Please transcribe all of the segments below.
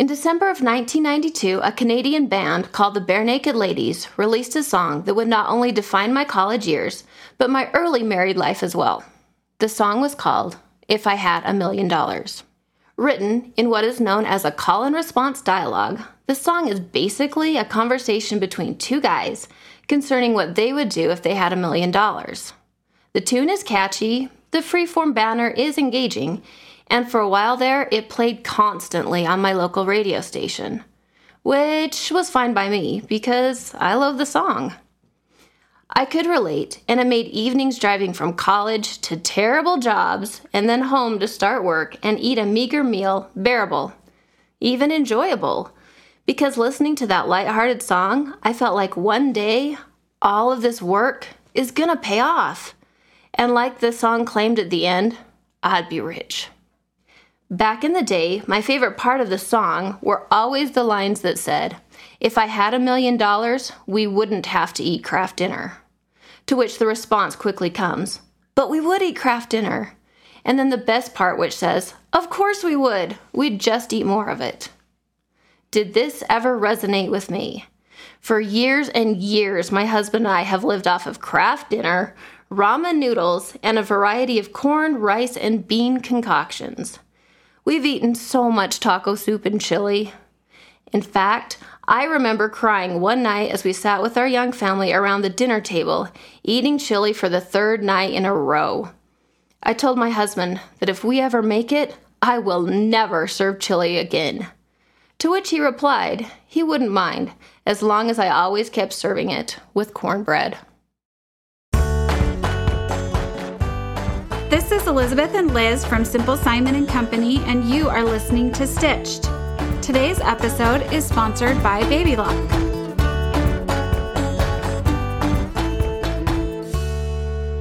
In December of 1992, a Canadian band called the Barenaked Ladies released a song that would not only define my college years, but my early married life as well. The song was called If I Had a Million Dollars. Written in what is known as a call and response dialogue, the song is basically a conversation between two guys concerning what they would do if they had a million dollars. The tune is catchy, the freeform banner is engaging, and for a while there, it played constantly on my local radio station, which was fine by me because I love the song. I could relate, and it made evenings driving from college to terrible jobs and then home to start work and eat a meager meal bearable, even enjoyable. Because listening to that light-hearted song, I felt like one day all of this work is gonna pay off. And like the song claimed at the end, I'd be rich. Back in the day, my favorite part of the song were always the lines that said, If I had a million dollars, we wouldn't have to eat Kraft dinner. To which the response quickly comes, But we would eat Kraft dinner. And then the best part, which says, Of course we would. We'd just eat more of it. Did this ever resonate with me? For years and years, my husband and I have lived off of Kraft dinner, ramen noodles, and a variety of corn, rice, and bean concoctions. We've eaten so much taco soup and chili. In fact, I remember crying one night as we sat with our young family around the dinner table, eating chili for the third night in a row. I told my husband that if we ever make it, I will never serve chili again. To which he replied he wouldn't mind, as long as I always kept serving it with cornbread. This is Elizabeth and Liz from Simple Simon and Company, and you are listening to Stitched. Today's episode is sponsored by Baby Lock.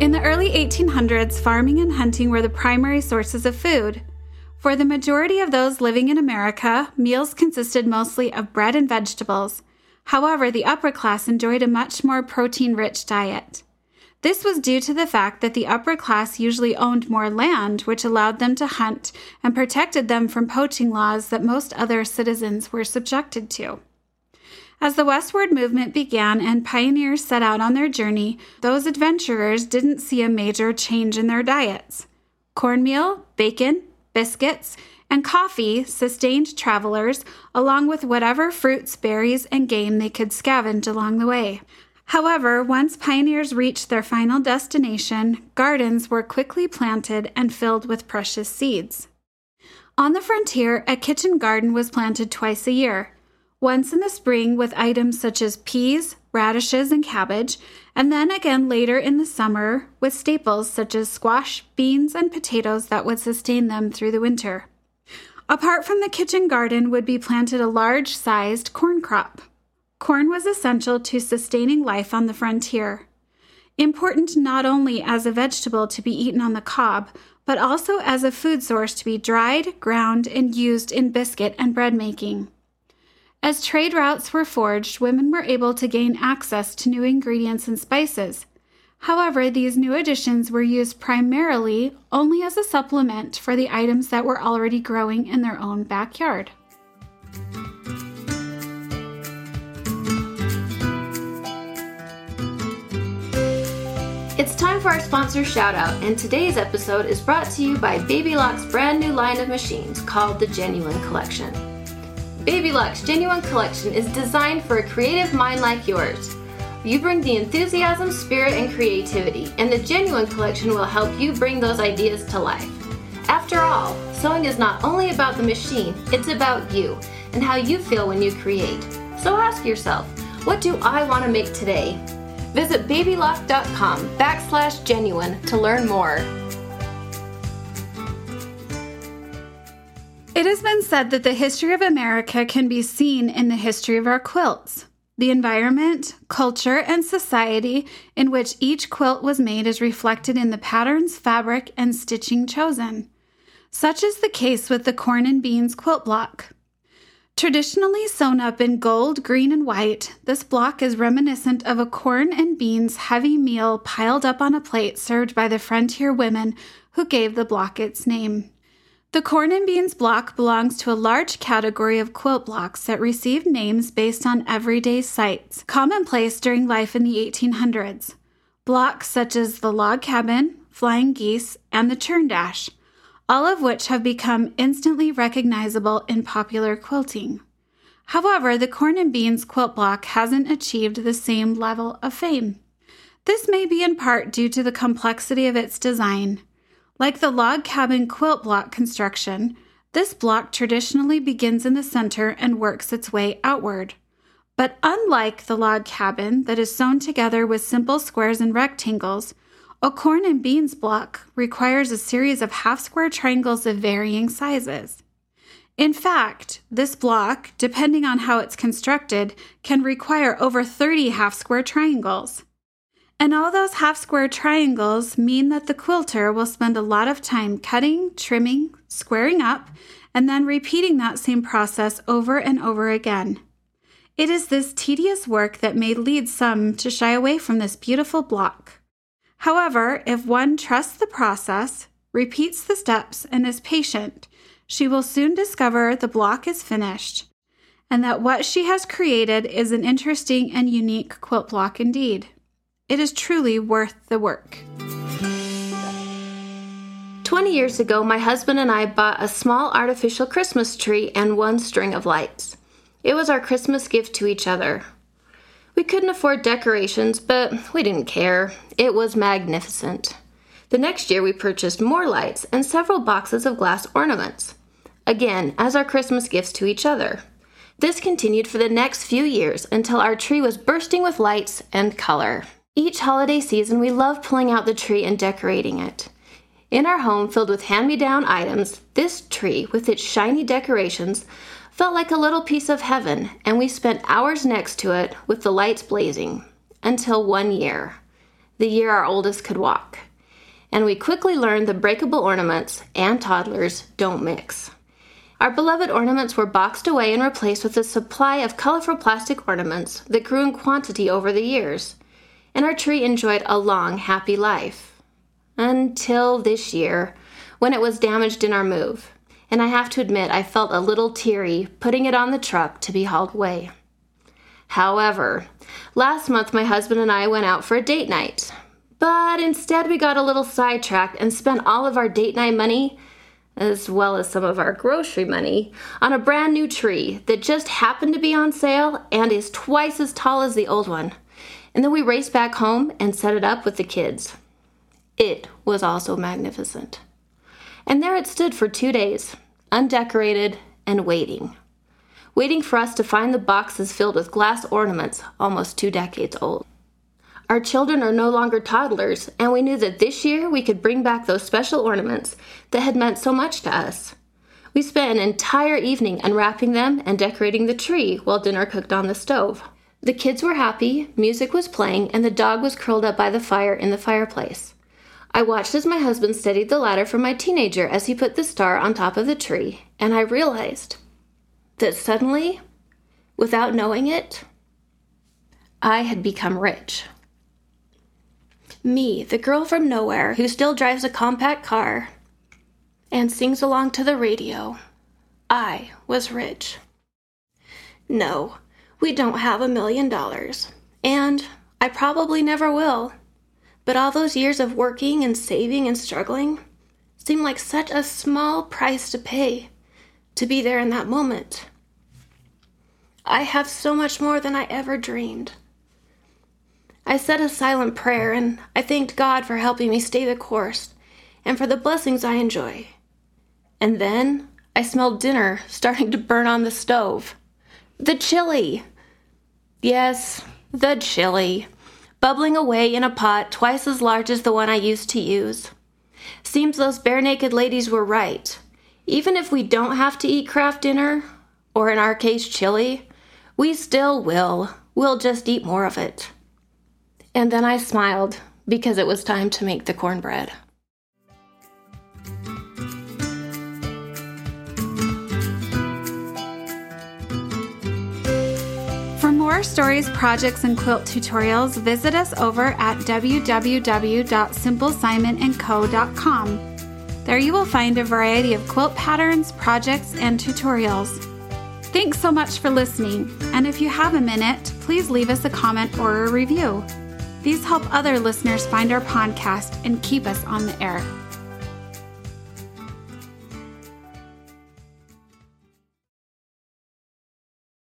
In the early 1800s, farming and hunting were the primary sources of food. For the majority of those living in America, meals consisted mostly of bread and vegetables. However, the upper class enjoyed a much more protein rich diet. This was due to the fact that the upper class usually owned more land, which allowed them to hunt and protected them from poaching laws that most other citizens were subjected to. As the westward movement began and pioneers set out on their journey, those adventurers didn't see a major change in their diets. Cornmeal, bacon, biscuits, and coffee sustained travelers, along with whatever fruits, berries, and game they could scavenge along the way. However, once pioneers reached their final destination, gardens were quickly planted and filled with precious seeds. On the frontier, a kitchen garden was planted twice a year once in the spring with items such as peas, radishes, and cabbage, and then again later in the summer with staples such as squash, beans, and potatoes that would sustain them through the winter. Apart from the kitchen garden would be planted a large sized corn crop. Corn was essential to sustaining life on the frontier. Important not only as a vegetable to be eaten on the cob, but also as a food source to be dried, ground, and used in biscuit and bread making. As trade routes were forged, women were able to gain access to new ingredients and spices. However, these new additions were used primarily only as a supplement for the items that were already growing in their own backyard. It's time for our sponsor shout out, and today's episode is brought to you by Baby Lock's brand new line of machines called the Genuine Collection. Baby Lock's Genuine Collection is designed for a creative mind like yours. You bring the enthusiasm, spirit, and creativity, and the Genuine Collection will help you bring those ideas to life. After all, sewing is not only about the machine, it's about you and how you feel when you create. So ask yourself, what do I want to make today? Visit babylock.com backslash genuine to learn more. It has been said that the history of America can be seen in the history of our quilts. The environment, culture, and society in which each quilt was made is reflected in the patterns, fabric, and stitching chosen. Such is the case with the corn and beans quilt block. Traditionally sewn up in gold, green, and white, this block is reminiscent of a corn and beans heavy meal piled up on a plate served by the frontier women who gave the block its name. The corn and beans block belongs to a large category of quilt blocks that received names based on everyday sights, commonplace during life in the 1800s. Blocks such as the log cabin, flying geese, and the churn dash, all of which have become instantly recognizable in popular quilting. However, the corn and beans quilt block hasn't achieved the same level of fame. This may be in part due to the complexity of its design. Like the log cabin quilt block construction, this block traditionally begins in the center and works its way outward. But unlike the log cabin that is sewn together with simple squares and rectangles, a corn and beans block requires a series of half square triangles of varying sizes. In fact, this block, depending on how it's constructed, can require over 30 half square triangles. And all those half square triangles mean that the quilter will spend a lot of time cutting, trimming, squaring up, and then repeating that same process over and over again. It is this tedious work that may lead some to shy away from this beautiful block. However, if one trusts the process, repeats the steps, and is patient, she will soon discover the block is finished and that what she has created is an interesting and unique quilt block indeed. It is truly worth the work. 20 years ago, my husband and I bought a small artificial Christmas tree and one string of lights. It was our Christmas gift to each other. We couldn't afford decorations, but we didn't care. It was magnificent. The next year, we purchased more lights and several boxes of glass ornaments. Again, as our Christmas gifts to each other. This continued for the next few years until our tree was bursting with lights and color. Each holiday season, we love pulling out the tree and decorating it. In our home filled with hand me down items, this tree, with its shiny decorations, felt like a little piece of heaven, and we spent hours next to it with the lights blazing. Until one year, the year our oldest could walk. And we quickly learned the breakable ornaments and toddlers don't mix. Our beloved ornaments were boxed away and replaced with a supply of colorful plastic ornaments that grew in quantity over the years and our tree enjoyed a long, happy life. Until this year, when it was damaged in our move, and I have to admit I felt a little teary putting it on the truck to be hauled away. However, last month my husband and I went out for a date night, but instead we got a little sidetracked and spent all of our date night money, as well as some of our grocery money, on a brand new tree that just happened to be on sale and is twice as tall as the old one and then we raced back home and set it up with the kids. It was also magnificent. And there it stood for two days, undecorated and waiting. Waiting for us to find the boxes filled with glass ornaments almost two decades old. Our children are no longer toddlers, and we knew that this year we could bring back those special ornaments that had meant so much to us. We spent an entire evening unwrapping them and decorating the tree while dinner cooked on the stove. The kids were happy, music was playing, and the dog was curled up by the fire in the fireplace. I watched as my husband steadied the ladder for my teenager as he put the star on top of the tree, and I realized that suddenly, without knowing it, I had become rich. Me, the girl from nowhere who still drives a compact car and sings along to the radio, I was rich. No, we don't have a million dollars. And I probably never will. But all those years of working and saving and struggling seemed like such a small price to pay to be there in that moment. I have so much more than I ever dreamed. I said a silent prayer and I thanked God for helping me stay the course and for the blessings I enjoy. And then I smelled dinner starting to burn on the stove. The chili! Yes, the chili. Bubbling away in a pot twice as large as the one I used to use. Seems those Barenaked Ladies were right. Even if we don't have to eat Kraft dinner, or in our case, chili, we still will. We'll just eat more of it. And then I smiled because it was time to make the cornbread. More stories, projects, and quilt tutorials, visit us over at www.simplesimonandco.com. There you will find a variety of quilt patterns, projects, and tutorials. Thanks so much for listening, and if you have a minute, please leave us a comment or a review. These help other listeners find our podcast and keep us on the air.